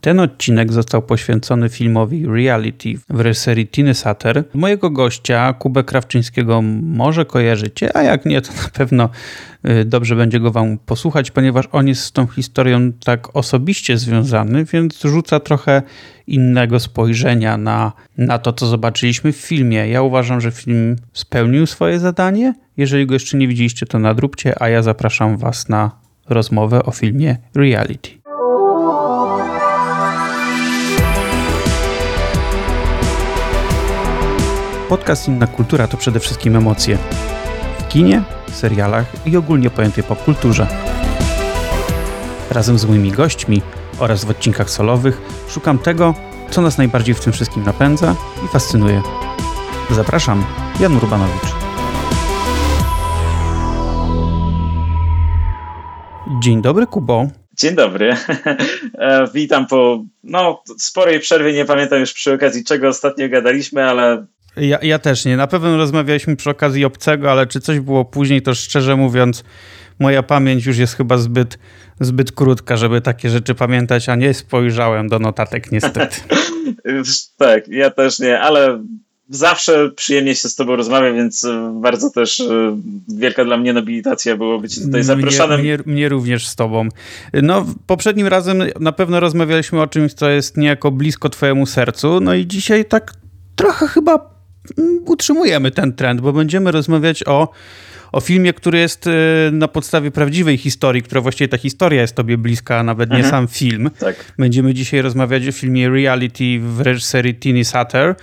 Ten odcinek został poświęcony filmowi Reality w reżyserii Tiny Satter. Mojego gościa, Kubę Krawczyńskiego, może kojarzycie, a jak nie, to na pewno y, dobrze będzie go wam posłuchać, ponieważ on jest z tą historią tak osobiście związany, więc rzuca trochę innego spojrzenia na, na to, co zobaczyliśmy w filmie. Ja uważam, że film spełnił swoje zadanie. Jeżeli go jeszcze nie widzieliście, to nadróbcie, a ja zapraszam was na rozmowę o filmie Reality. Podcast Inna Kultura to przede wszystkim emocje. W kinie, serialach i ogólnie pojętej popkulturze. Razem z moimi gośćmi oraz w odcinkach solowych szukam tego, co nas najbardziej w tym wszystkim napędza i fascynuje. Zapraszam, Jan Urbanowicz. Dzień dobry, Kubo. Dzień dobry. E, witam po no, sporej przerwie. Nie pamiętam już przy okazji czego ostatnio gadaliśmy, ale ja, ja też nie. Na pewno rozmawialiśmy przy okazji obcego, ale czy coś było później, to szczerze mówiąc, moja pamięć już jest chyba zbyt, zbyt krótka, żeby takie rzeczy pamiętać, a nie spojrzałem do notatek niestety. tak, ja też nie, ale zawsze przyjemnie się z tobą rozmawia, więc bardzo też e, wielka dla mnie nobilitacja było być tutaj zaproszonym. Mnie, mnie, mnie, również z tobą. No, poprzednim razem na pewno rozmawialiśmy o czymś, co jest niejako blisko twojemu sercu, no i dzisiaj tak trochę chyba utrzymujemy ten trend, bo będziemy rozmawiać o, o filmie, który jest y, na podstawie prawdziwej historii, która właściwie ta historia jest tobie bliska, a nawet mhm. nie sam film. Tak. Będziemy dzisiaj rozmawiać o filmie Reality w reżyserii Tini Sutter.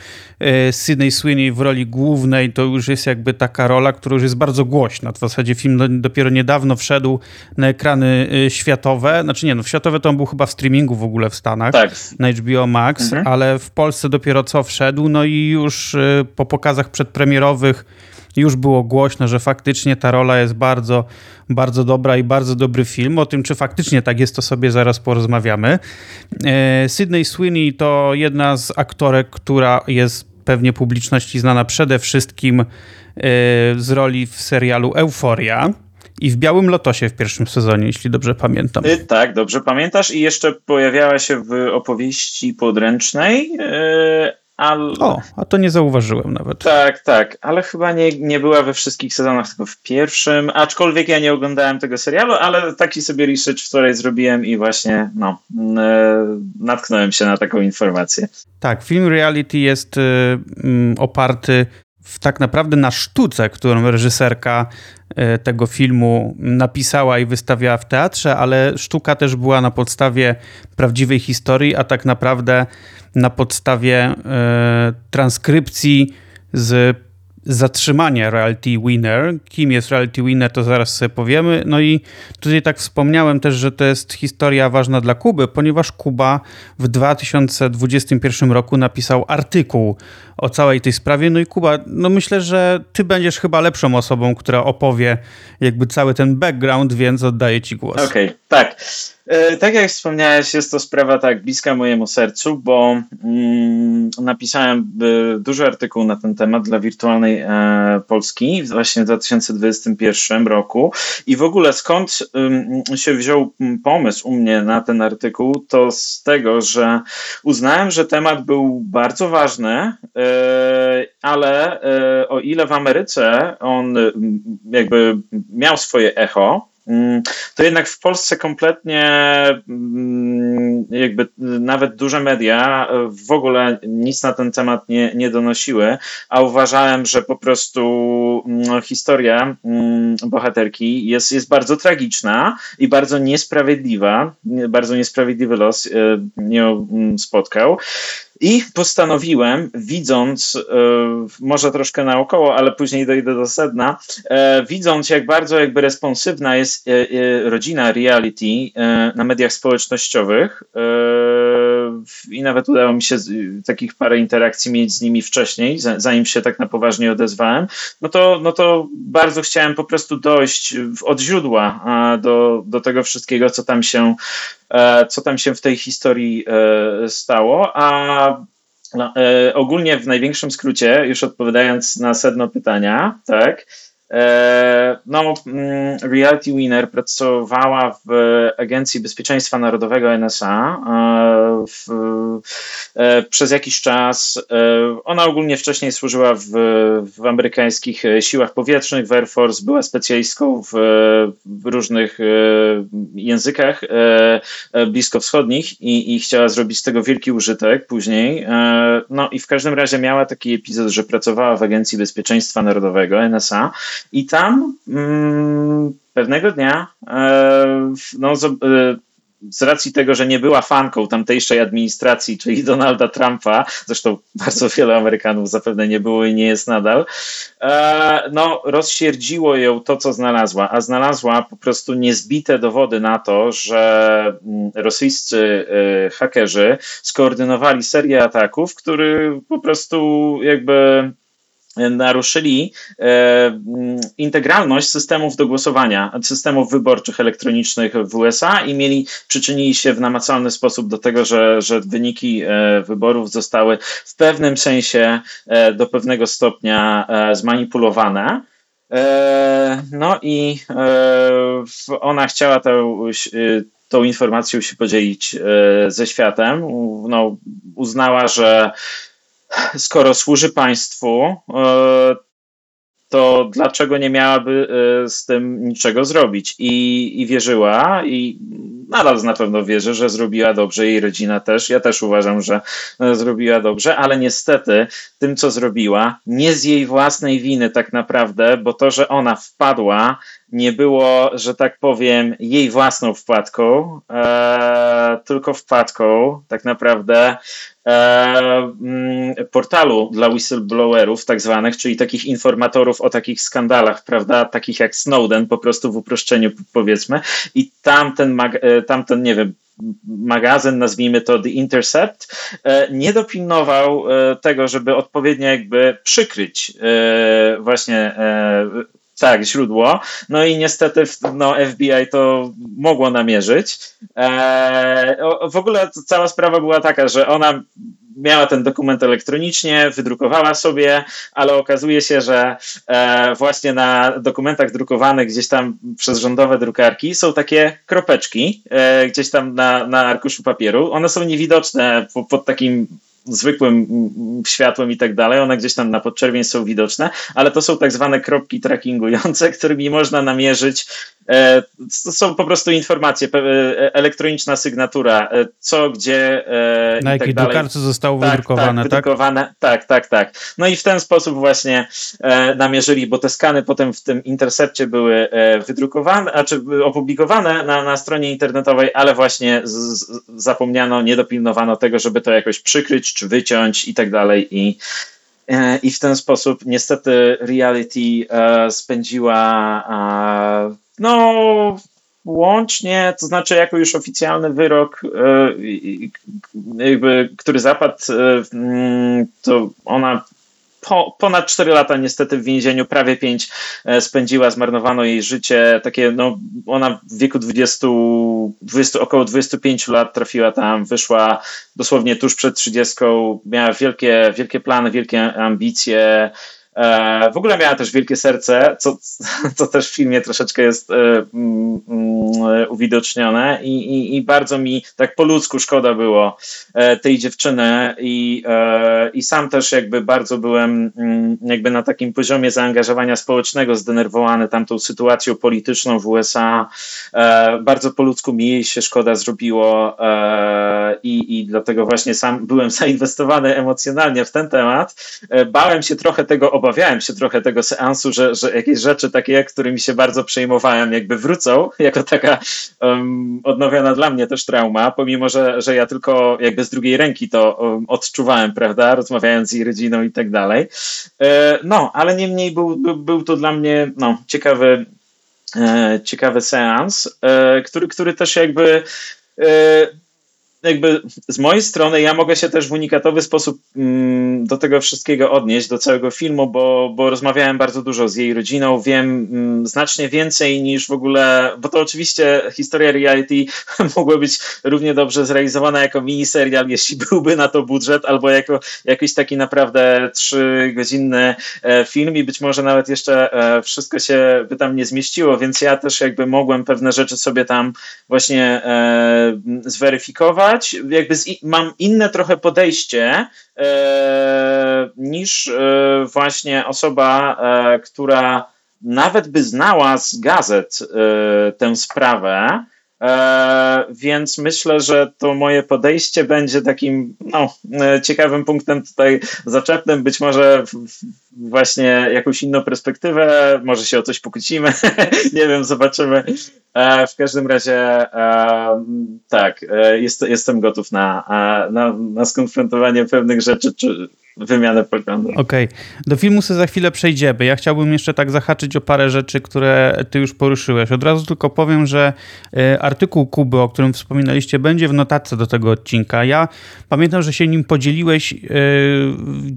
Y, Sydney Sweeney w roli głównej to już jest jakby taka rola, która już jest bardzo głośna. W zasadzie film dopiero niedawno wszedł na ekrany y, światowe. Znaczy nie, no światowe to on był chyba w streamingu w ogóle w Stanach, tak. na HBO Max, mhm. ale w Polsce dopiero co wszedł, no i już po pokazach przedpremierowych już było głośno, że faktycznie ta rola jest bardzo, bardzo dobra i bardzo dobry film. O tym, czy faktycznie tak jest, to sobie zaraz porozmawiamy. E, Sydney Sweeney to jedna z aktorek, która jest pewnie publiczności znana przede wszystkim e, z roli w serialu Euforia. I w Białym Lotosie w pierwszym sezonie, jeśli dobrze pamiętam. Ty, tak, dobrze pamiętasz. I jeszcze pojawiała się w opowieści podręcznej, O, a to nie zauważyłem nawet. Tak, tak, ale chyba nie, nie była we wszystkich sezonach, tylko w pierwszym, aczkolwiek ja nie oglądałem tego serialu, ale taki sobie research wczoraj zrobiłem i właśnie no, e, natknąłem się na taką informację. Tak, film reality jest y, y, oparty w, tak naprawdę na sztuce, którą reżyserka y, tego filmu napisała i wystawiała w teatrze, ale sztuka też była na podstawie prawdziwej historii, a tak naprawdę na podstawie e, transkrypcji z zatrzymania Reality Winner. Kim jest Reality Winner, to zaraz sobie powiemy. No i tutaj tak wspomniałem też, że to jest historia ważna dla Kuby, ponieważ Kuba w 2021 roku napisał artykuł o całej tej sprawie. No i Kuba, no myślę, że ty będziesz chyba lepszą osobą, która opowie jakby cały ten background, więc oddaję ci głos. Okej, okay, tak. E, tak jak wspomniałeś, jest to sprawa tak bliska mojemu sercu, bo mm, napisałem e, duży artykuł na ten temat dla Wirtualnej e, Polski właśnie w 2021 roku. I w ogóle skąd się wziął pomysł u mnie na ten artykuł, to z tego, że uznałem, że temat był bardzo ważny, ale o ile w Ameryce on jakby miał swoje echo, to jednak w Polsce kompletnie mm, jakby nawet duże media w ogóle nic na ten temat nie, nie donosiły, a uważałem, że po prostu mm, historia bohaterki jest, jest bardzo tragiczna i bardzo niesprawiedliwa, bardzo niesprawiedliwy los e, ją spotkał. I postanowiłem, widząc, e, może troszkę naokoło, ale później dojdę do sedna, e, widząc jak bardzo jakby responsywna jest e, rodzina reality na mediach społecznościowych i nawet udało mi się takich parę interakcji mieć z nimi wcześniej, zanim się tak na poważnie odezwałem, no to, no to bardzo chciałem po prostu dojść od źródła do, do tego wszystkiego, co tam się co tam się w tej historii stało, a no, e, ogólnie w największym skrócie, już odpowiadając na sedno pytania, tak, no, mm, Reality Winner pracowała w Agencji Bezpieczeństwa Narodowego NSA e, w, e, przez jakiś czas. Ona ogólnie wcześniej służyła w, w amerykańskich siłach powietrznych, w Air Force, była specjalistką w, w różnych językach bliskowschodnich i, i chciała zrobić z tego wielki użytek później. No i w każdym razie miała taki epizod, że pracowała w Agencji Bezpieczeństwa Narodowego NSA i tam mm, pewnego dnia, e, no, z, e, z racji tego, że nie była fanką tamtejszej administracji, czyli Donalda Trumpa, zresztą bardzo wielu Amerykanów zapewne nie było i nie jest nadal, e, no, rozsierdziło ją to, co znalazła, a znalazła po prostu niezbite dowody na to, że mm, rosyjscy hakerzy skoordynowali serię ataków, który po prostu jakby naruszyli e, mm, integralność systemów do głosowania, systemów wyborczych elektronicznych w USA i mieli, przyczynili się w namacalny sposób do tego, że, że wyniki e, wyborów zostały w pewnym sensie e, do pewnego stopnia zmanipulowane. No i ona chciała tę, tą informacją się podzielić ze światem. No, uznała, że skoro służy państwu, e, to dlaczego nie miałaby e, z tym niczego zrobić? I, I wierzyła, i nadal na pewno wierzę, że zrobiła dobrze, jej rodzina też. Ja też uważam, że e, zrobiła dobrze, ale niestety tym, co zrobiła, nie z jej własnej winy tak naprawdę, bo to, że ona wpadła, nie było, że tak powiem, jej własną wpadką, e, tylko wpadką tak naprawdę portalu dla whistleblowerów, tak zwanych, czyli takich informatorów o takich skandalach, prawda, takich jak Snowden, po prostu w uproszczeniu powiedzmy. I tamten, e, tamten nie wiem, magazyn, nazwijmy to The Intercept, e, nie dopilnował tego, żeby odpowiednio jakby przykryć właśnie tak, źródło. No i niestety no, FBI to mogło namierzyć. Eee, w ogóle cała sprawa była taka, że ona miała ten dokument elektronicznie, wydrukowała sobie, ale okazuje się, że e, właśnie na dokumentach drukowanych gdzieś tam przez rządowe drukarki są takie kropeczki e, gdzieś tam na, na arkuszu papieru. One są niewidoczne pod takim zwykłym światłem i tak dalej, one gdzieś tam na podczerwień są widoczne, ale to są tak zwane kropki trackingujące, którymi można namierzyć to są po prostu informacje, e, elektroniczna sygnatura, e, co, gdzie. Na jakiej tak drukarce zostało tak, wydrukowane, tak, wydrukowane, tak? Tak, tak, No i w ten sposób właśnie namierzyli, bo te skany potem w tym intercepcie były wydrukowane, a czy opublikowane na, na stronie internetowej, ale właśnie z, z, zapomniano, nie dopilnowano tego, żeby to jakoś przykryć, czy wyciąć i tak dalej. I i w ten sposób niestety reality spędziła no, łącznie, to znaczy jako już oficjalny wyrok, e, jakby, który zapadł, e, mm, to ona po, ponad 4 lata niestety w więzieniu, prawie 5 e, spędziła, zmarnowano jej życie, takie no, ona w wieku 20, 20, około 25 lat trafiła tam, wyszła dosłownie tuż przed 30, miała wielkie, wielkie plany, wielkie ambicje, w ogóle miała też wielkie serce, co, co też w filmie troszeczkę jest e, mm, mm, uwidocznione I, i, i bardzo mi tak po ludzku szkoda było e, tej dziewczyny i, i sam też jakby bardzo byłem mm, jakby na takim poziomie zaangażowania społecznego zdenerwowany tamtą sytuacją polityczną w USA. Bardzo po ludzku mi jej się szkoda zrobiło i, i dlatego właśnie sam byłem zainwestowany emocjonalnie w ten temat. Bałem się trochę tego obawiać obawiałem się trochę tego seansu, że, że jakieś rzeczy takie, którymi się bardzo przejmowałem, jakby wrócą, jako taka um, odnowiona dla mnie też trauma, pomimo, że, że ja tylko jakby z drugiej ręki to um, odczuwałem, prawda, rozmawiając z jej rodziną i tak dalej. E, no, ale niemniej był, był, był to dla mnie no, ciekawy, e, ciekawy seans, e, który, który też jakby jakby z mojej strony ja mogę się też w unikatowy sposób mm, do tego wszystkiego odnieść, do całego filmu, bo, bo rozmawiałem bardzo dużo z jej rodziną, wiem mm, znacznie więcej niż w ogóle, bo to oczywiście historia reality mogła być równie dobrze zrealizowana jako miniserial, jeśli byłby na to budżet, albo jako jakiś taki naprawdę trzygodzinny e, film i być może nawet jeszcze e, wszystko się by tam nie zmieściło, więc ja też jakby mogłem pewne rzeczy sobie tam właśnie e, zweryfikować. Jakby z, mam inne trochę podejście e, niż e, właśnie osoba, e, która nawet by znała z gazet e, tę sprawę, E, więc myślę, że to moje podejście będzie takim no, e, ciekawym punktem tutaj zaczepnym. Być może właśnie jakąś inną perspektywę, może się o coś pokłócimy, nie wiem, zobaczymy. E, w każdym razie tak, jest, jestem gotów na, na, na skonfrontowanie pewnych rzeczy, czy wymianę poglądów. Okej, okay. do filmu sobie za chwilę przejdziemy. Ja chciałbym jeszcze tak zahaczyć o parę rzeczy, które ty już poruszyłeś. Od razu tylko powiem, że e, artykuł Kuby, o którym wspominaliście, będzie w notatce do tego odcinka. Ja pamiętam, że się nim podzieliłeś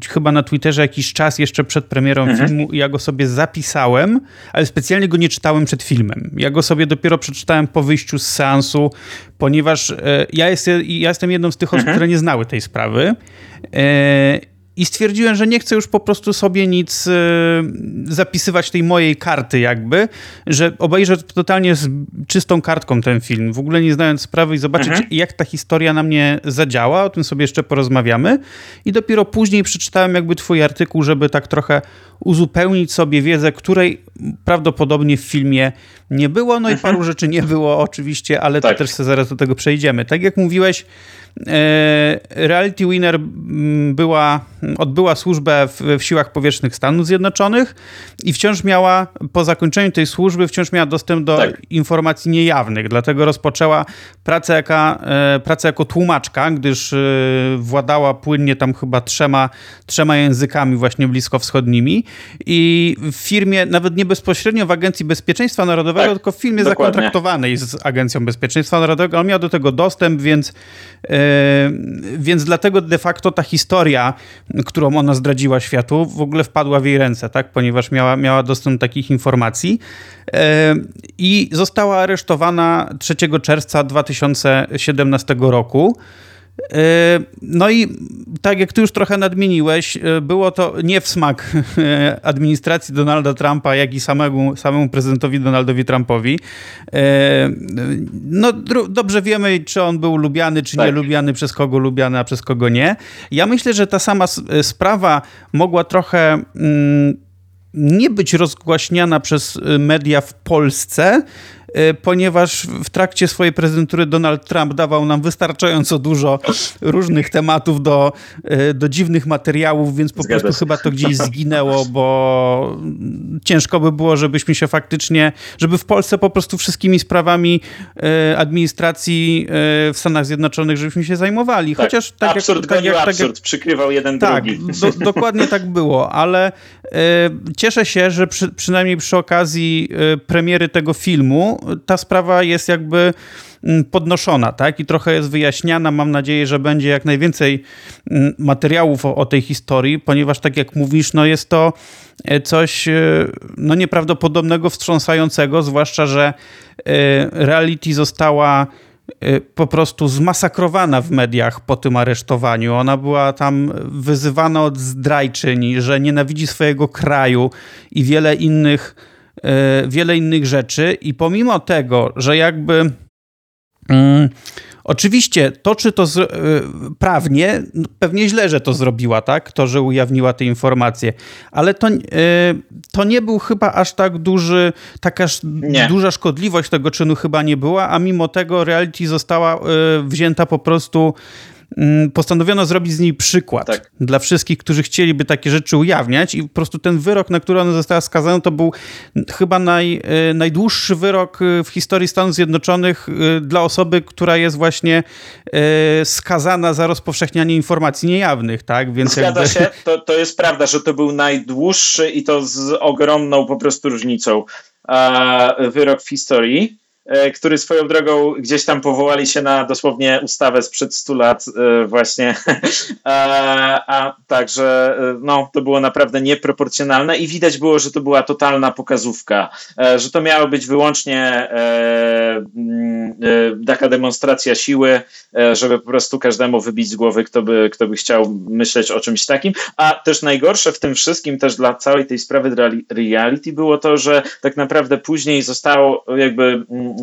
chyba na Twitterze jakiś czas jeszcze przed premierą mhm. filmu i ja go sobie zapisałem, ale specjalnie go nie czytałem przed filmem. Ja go sobie dopiero przeczytałem po wyjściu z seansu, ponieważ yy, ja, jest, ja jestem jedną z tych osób, mhm. które nie znały tej sprawy. I stwierdziłem, że nie chcę już po prostu sobie nic y, zapisywać tej mojej karty jakby, że obejrzę totalnie z czystą kartką ten film, w ogóle nie znając sprawy i zobaczyć mhm. jak ta historia na mnie zadziała, o tym sobie jeszcze porozmawiamy i dopiero później przeczytałem jakby twój artykuł, żeby tak trochę uzupełnić sobie wiedzę, której prawdopodobnie w filmie nie było, no i mhm. paru rzeczy nie było oczywiście, ale tak. to też zaraz do tego przejdziemy. Tak jak mówiłeś, E, Reality Winner mm, była, odbyła służbę w, w, siłach powietrznych Stanów Zjednoczonych i wciąż miała, po zakończeniu tej służby, wciąż miała dostęp do tak. informacji niejawnych, dlatego rozpoczęła pracę, jaka, e, pracę jako tłumaczka, gdyż e, władała płynnie tam chyba trzema, trzema językami właśnie bliskowschodnimi i w firmie, nawet nie bezpośrednio w Agencji Bezpieczeństwa Narodowego, tak, tylko w firmie dokładnie. zakontraktowanej z Agencją Bezpieczeństwa Narodowego, on miał do tego dostęp, więc więc dlatego de facto ta historia, którą ona zdradziła światu, w ogóle wpadła w jej ręce, tak? ponieważ miała, miała dostęp do takich informacji i została aresztowana 3 czerwca 2017 roku. E, no i tak jak ty już trochę nadmieniłeś, e, było to nie w smak e, administracji Donalda Trumpa, jak i samemu, samemu prezydentowi Donaldowi Trumpowi. No dobrze wiemy, czy on był lubiany, czy tak. nie lubiany, przez kogo lubiany, a przez kogo nie. Ja myślę, że ta sama sprawa mogła trochę mm, nie być rozgłaśniana przez media w Polsce, ponieważ w trakcie swojej prezydentury Donald Trump dawał nam wystarczająco dużo różnych tematów do, e, do dziwnych materiałów, więc po Zgadza prostu chyba to gdzieś zginęło, bo ciężko by było, żebyśmy się faktycznie, żeby w Polsce po prostu wszystkimi sprawami e, administracji w Stanach Zjednoczonych, żebyśmy się zajmowali. Tak. Chociaż tak absurd jak, tak jak, absurd, tak jak, przykrywał jeden tak, drugi. Do, dokładnie tak było, ale cieszę się, że przy, przynajmniej przy okazji premiery tego filmu ta sprawa jest jakby mm, podnoszona, tak? I trochę jest wyjaśniana. Mam nadzieję, że będzie jak najwięcej mm, materiałów o, o, tej historii, ponieważ tak jak mówisz, no jest to e, coś e, no nieprawdopodobnego, wstrząsającego, zwłaszcza, że e, reality została po prostu zmasakrowana w mediach po tym aresztowaniu. Ona była tam wyzywana od zdrajczyni, że nienawidzi swojego kraju i wiele innych wiele innych rzeczy i pomimo tego, że jakby mm, Oczywiście to, czy to y, prawnie, no, pewnie źle, że to zrobiła, tak? To, że ujawniła te informacje, ale to, y, to nie był chyba aż tak duży, taka nie. duża szkodliwość tego czynu chyba nie była, a mimo tego reality została y, wzięta po prostu postanowiono zrobić z niej przykład tak. dla wszystkich, którzy chcieliby takie rzeczy ujawniać i po prostu ten wyrok, na który ona została skazana, to był chyba naj, e, najdłuższy wyrok e, w historii Stanów Zjednoczonych e, dla osoby, która jest właśnie skazana za rozpowszechnianie informacji niejawnych, tak? Więc Zgadza jakby... się, to, to jest prawda, że to był najdłuższy i to z ogromną po prostu różnicą wyrok w historii. E, który swoją drogą gdzieś tam powołali się na dosłownie ustawę sprzed 100 lat e, właśnie. A, a także no, to było naprawdę nieproporcjonalne i widać było, że to była totalna pokazówka, że to miało być wyłącznie taka demonstracja siły, żeby po prostu każdemu wybić z głowy, kto by, kto by chciał myśleć o czymś takim. A też najgorsze w tym wszystkim, też dla całej tej sprawy reality było to, że tak naprawdę później zostało jakby e,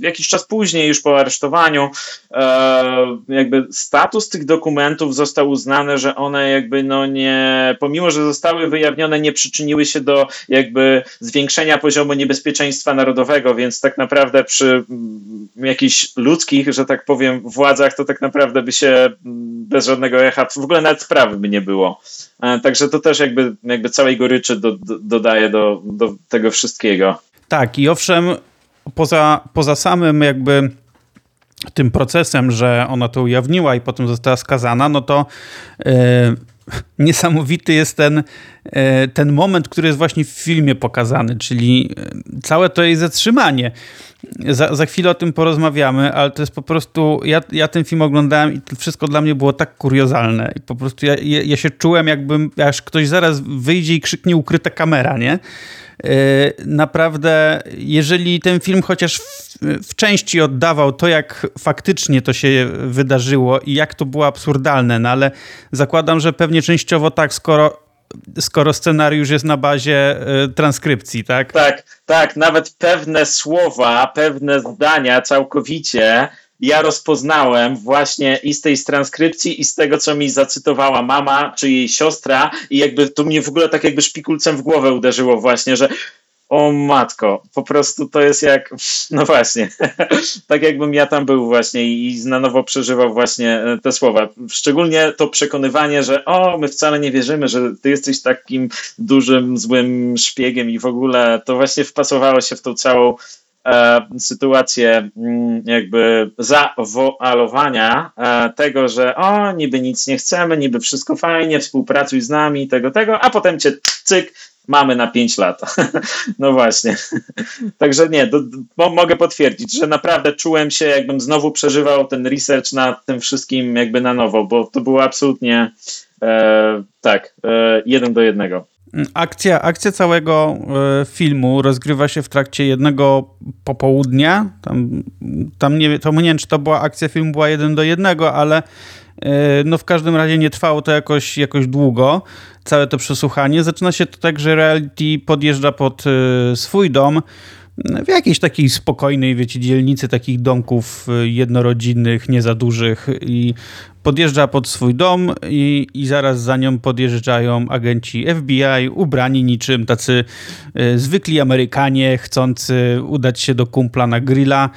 jakiś czas później, już po aresztowaniu, e, jakby status tych dokumentów został uznany, że one jakby no nie, pomimo, że zostały wyjawnione, nie przyczyniły się do jakby zwiększenia poziomu niebezpieczeństwa narodowego, więc tak naprawdę przy mm, jakichś ludzkich, że tak powiem, władzach, to tak naprawdę by się mm, bez żadnego echa, w ogóle nawet sprawy by nie było. E, także to też jakby, jakby całej goryczy do, do, dodaje do, do tego wszystkiego. Tak, i owszem, poza, poza samym jakby tym procesem, że ona to ujawniła i potem została skazana, no to yy, niesamowity jest ten, yy, ten moment, który jest właśnie w filmie pokazany, czyli całe to jej zatrzymanie. Za, za chwilę o tym porozmawiamy, ale to jest po prostu. Ja, ja ten film oglądałem i to wszystko dla mnie było tak kuriozalne. I po prostu ja, ja, ja się czułem, jakbym, aż ktoś zaraz wyjdzie i krzyknie ukryta kamera, nie? Yy, naprawdę, jeżeli ten film chociaż w, w, części oddawał to, jak faktycznie to się wydarzyło i jak to było absurdalne, no ale zakładam, że pewnie częściowo tak, skoro skoro scenariusz jest na bazie y, transkrypcji, tak? Tak, tak. Nawet pewne słowa, pewne zdania całkowicie ja rozpoznałem właśnie i z tej transkrypcji, i z tego, co mi zacytowała mama czy jej siostra, i jakby to mnie w ogóle tak jakby szpikulcem w głowę uderzyło właśnie, że o matko, po prostu to jest jak, no właśnie, tak jakbym ja tam był właśnie i na nowo przeżywał właśnie e, te słowa. Szczególnie to przekonywanie, że o, my wcale nie wierzymy, że ty jesteś takim dużym, złym szpiegiem i w ogóle to właśnie wpasowało się w tą całą sytuację mm, jakby zawoalowania e, tego, że o, niby nic nie chcemy, niby wszystko fajnie, współpracuj z nami, tego, tego, a potem cię cyk, mamy na 5 lat. no właśnie. Także nie, do, do, mogę potwierdzić, że naprawdę czułem się, jakbym znowu przeżywał ten research nad tym wszystkim jakby na nowo, bo to było absolutnie e, tak, e, jeden do jednego. Akcja, akcja całego e, filmu rozgrywa się w trakcie jednego popołudnia. Tam, tam nie, to nie wiem, czy to była akcja filmu była jeden do jednego, ale E, no w każdym razie nie trwało to jakoś, jakoś długo, całe to przesłuchanie. Zaczyna się to tak, że reality podjeżdża pod e, swój dom w jakiejś takiej spokojnej, wiecie, dzielnicy takich domków e, jednorodzinnych, nie za dużych i podjeżdża pod swój dom i, i zaraz za nią podjeżdżają agenci FBI, ubrani niczym tacy zwykli Amerykanie, chcący udać się do kumpla na grilla.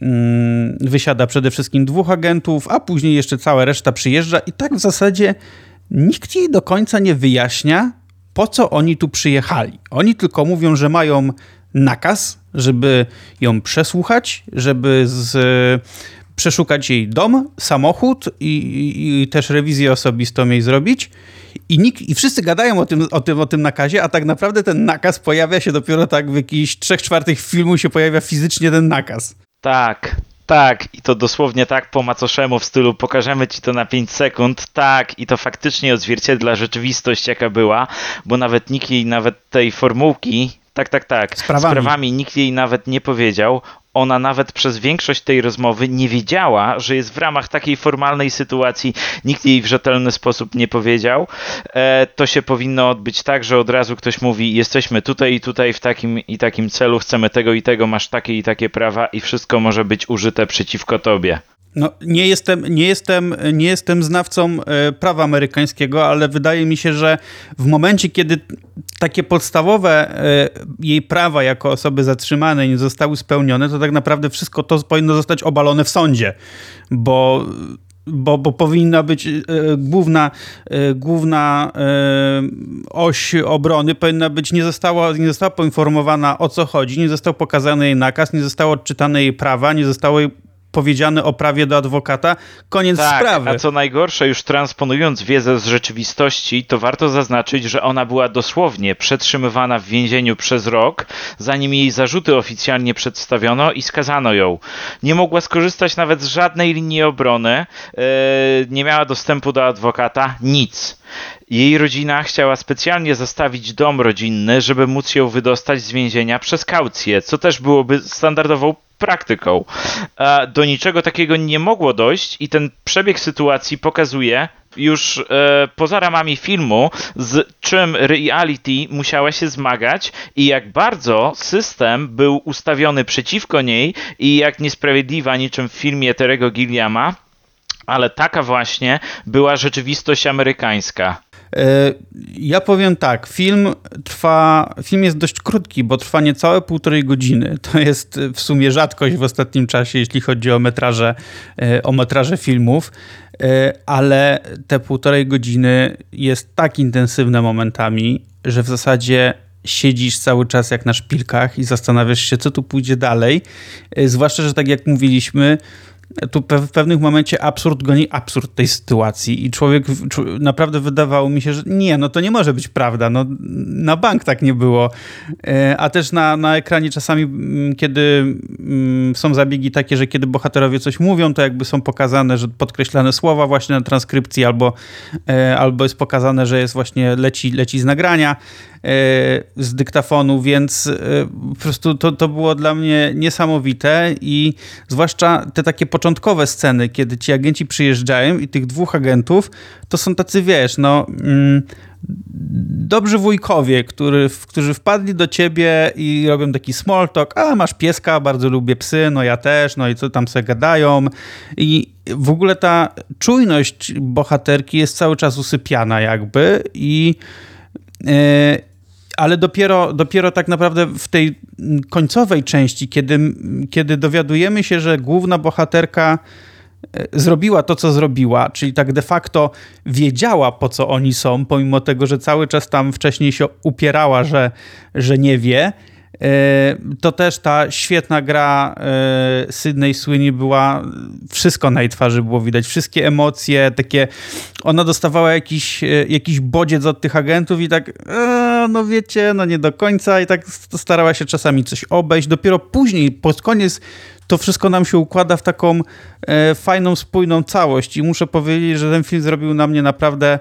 Mm, wysiada przede wszystkim dwóch agentów, a później jeszcze cała reszta przyjeżdża i tak w zasadzie nikt jej do końca nie wyjaśnia, po co oni tu przyjechali. Oni tylko mówią, że mają nakaz, żeby ją przesłuchać, żeby z, przeszukać jej dom, samochód i, i, i, też rewizję osobistą jej zrobić. I, nikt, I wszyscy gadają o tym, o, tym, o tym nakazie, a tak naprawdę ten nakaz pojawia się dopiero tak w jakichś trzech czwartych filmu się pojawia fizycznie ten nakaz. Tak, tak, i to dosłownie tak po macoszemu w stylu pokażemy ci to na 5 sekund, tak, i to faktycznie odzwierciedla rzeczywistość jaka była, bo nawet nikt jej nawet tej formułki, tak, tak, tak, sprawami. sprawami nikt jej nawet nie powiedział, ona nawet przez większość tej rozmowy nie wiedziała, że jest w ramach takiej formalnej sytuacji, nikt jej w rzetelny sposób nie powiedział. E, to się powinno odbyć tak, że od razu ktoś mówi: Jesteśmy tutaj i tutaj w takim i takim celu, chcemy tego i tego, masz takie i takie prawa, i wszystko może być użyte przeciwko tobie. No, nie jestem, nie jestem, nie jestem znawcą e, prawa amerykańskiego, ale wydaje mi się, że w momencie, kiedy takie podstawowe e, jej prawa jako osoby zatrzymanej nie zostały spełnione, to tak naprawdę wszystko to powinno zostać obalone w sądzie, bo bo, bo powinna być e, główna, główna oś obrony powinna być, nie została, nie została poinformowana o co chodzi, nie został pokazany jej nakaz, nie zostało odczytane jej prawa, nie zostało jej powiedziane o prawie do adwokata, koniec tak, sprawy. A co najgorsze, już transponując wiedzę z rzeczywistości, to warto zaznaczyć, że ona była dosłownie przetrzymywana w więzieniu przez rok, zanim jej zarzuty oficjalnie przedstawiono i skazano ją. Nie mogła skorzystać nawet z żadnej linii obrony, yy, nie miała dostępu do adwokata, nic. Jej rodzina chciała specjalnie zostawić dom rodzinny, żeby móc ją wydostać z więzienia przez kaucję, co też byłoby standardową praktyką. Do niczego takiego nie mogło dojść i ten przebieg sytuacji pokazuje już e, poza ramami filmu, z czym reality musiała się zmagać i jak bardzo system był ustawiony przeciwko niej i jak niesprawiedliwa niczym w filmie Terego Gilliama, ale taka właśnie była rzeczywistość amerykańska. E, ja powiem tak, film trwa, film jest dość krótki, bo trwa niecałe półtorej godziny. To jest w sumie rzadkość w ostatnim czasie, jeśli chodzi o metraże, e, o metraże filmów, e, ale te półtorej godziny jest tak intensywne momentami, że w zasadzie siedzisz cały czas jak na szpilkach i zastanawiasz się, co tu pójdzie dalej. Zwłaszcza, że tak jak mówiliśmy, tu w pewnym momencie absurd goni absurd tej sytuacji i człowiek naprawdę wydawało mi się, że nie, no to nie może być prawda, no na bank tak nie było, e, a też na, na ekranie czasami, mm, kiedy mm, są zabiegi takie, że kiedy bohaterowie coś mówią, to jakby są pokazane, że podkreślane słowa właśnie na transkrypcji albo, e, albo jest pokazane, że jest właśnie leci, leci z nagrania, E, z dyktafonu, więc po prostu to, to było dla mnie niesamowite i zwłaszcza te takie początkowe sceny, kiedy ci agenci przyjeżdżają i tych dwóch agentów, to są tacy, wiesz, no... Mm, dobrzy wujkowie, który, którzy wpadli do ciebie i robią taki small talk, a masz pieska, bardzo lubię psy, no ja też, no i co tam sobie gadają? I w ogóle ta czujność bohaterki jest cały czas usypiana jakby i yy, ale dopiero, dopiero tak naprawdę w tej końcowej części, kiedy, kiedy dowiadujemy się, że główna bohaterka e, zrobiła to, co zrobiła, czyli tak de facto wiedziała, po co oni są, pomimo tego, że cały czas tam wcześniej się upierała, że, że nie wie, to też ta świetna gra e, Sydney Sweeney była, wszystko na jej twarzy było widać, wszystkie emocje, takie, ona dostawała jakiś, e, jakiś bodziec od tych agentów i tak, no wiecie, no nie do końca i tak starała się czasami coś obejść, dopiero później, pod koniec to wszystko nam się układa w taką fajną, spójną całość i muszę powiedzieć, że ten film zrobił na mnie naprawdę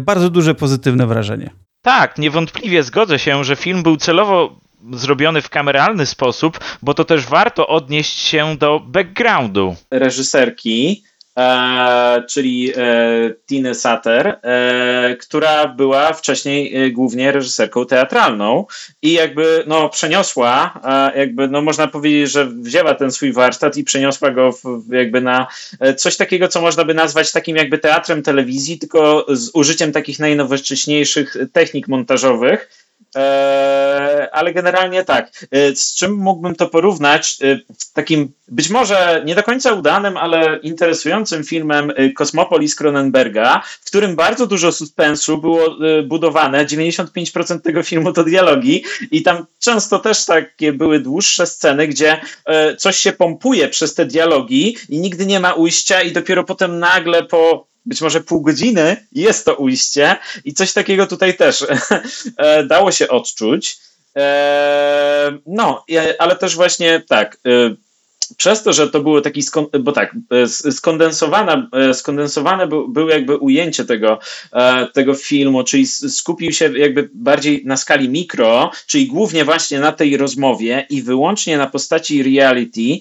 bardzo duże pozytywne wrażenie. Tak, niewątpliwie zgodzę się, że film był celowo zrobiony w kameralny sposób, bo to też warto odnieść się do backgroundu. Reżyserki, E, czyli e, Tiny Satter, e, która była wcześniej e, głównie reżyserką teatralną i jakby no, przeniosła, jakby no, można powiedzieć, że wzięła ten swój warsztat i przeniosła go w, jakby na e, coś takiego, co można by nazwać takim jakby teatrem telewizji, tylko z użyciem takich najnowocześniejszych technik montażowych E, ale generalnie tak. E, z czym mógłbym to porównać? E, takim być może nie do końca udanym, ale interesującym filmem Kosmopolis Cronenberga, w którym bardzo dużo suspensu było budowane. 95% tego filmu to dialogi i tam często też takie były dłuższe sceny, gdzie coś się pompuje przez te dialogi i nigdy nie ma ujścia i dopiero potem nagle po być może pół godziny jest to ujście i coś takiego tutaj też dało się odczuć. E, no, ale też właśnie tak, e, przez to, że to było taki, bo tak, skondensowane, skondensowane był, było jakby ujęcie tego, tego filmu, czyli skupił się jakby bardziej na skali mikro, czyli głównie właśnie na tej rozmowie i wyłącznie na postaci reality,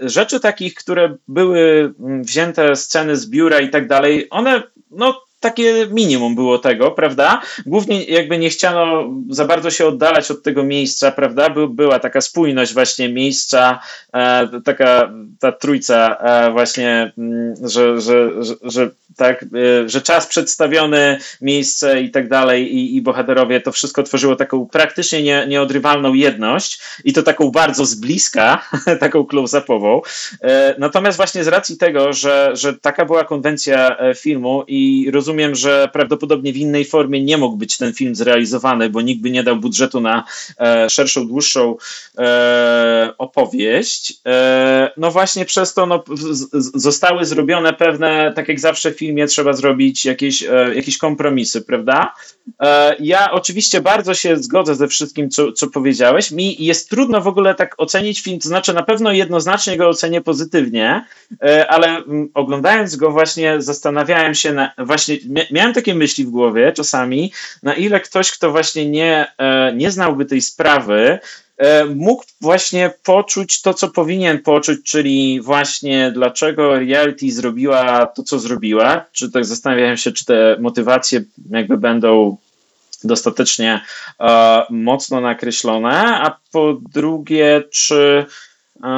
rzeczy takich, które były wzięte sceny z biura i tak dalej, one no takie minimum było tego, prawda? Głównie jakby nie chciano za bardzo się oddalać od tego miejsca, prawda? By, była taka spójność właśnie miejsca, e, taka ta trójca e, właśnie, mm, że, że, że, że tak, e, że czas przedstawiony, miejsce i tak dalej i, i bohaterowie, to wszystko tworzyło taką praktycznie nie, nieodrywalną jedność i to taką bardzo z bliska, taką close-upową. E, natomiast właśnie z racji tego, że, że taka była konwencja e, filmu i rozumiem, rozumiem, że prawdopodobnie w innej formie nie mógł być ten film zrealizowany, bo nikt by nie dał budżetu na e, szerszą, dłuższą e, opowieść. E, no właśnie przez to no, zostały zrobione pewne, tak jak zawsze w filmie trzeba zrobić jakieś, e, jakieś kompromisy, prawda? E, ja oczywiście bardzo się zgodzę ze wszystkim, co, co powiedziałeś. Mi jest trudno w ogóle tak ocenić film, to znaczy na pewno jednoznacznie go ocenię pozytywnie, e, ale mm, oglądając go właśnie zastanawiałem się, na, właśnie miałem takie myśli w głowie czasami, na ile ktoś, kto właśnie nie, e, nie znałby tej sprawy, mógł właśnie poczuć to, co powinien poczuć, czyli właśnie dlaczego reality zrobiła to, co zrobiła. Czy tak zastanawiałem się, czy te motywacje jakby będą dostatecznie e, mocno nakreślone, a po drugie, czy e,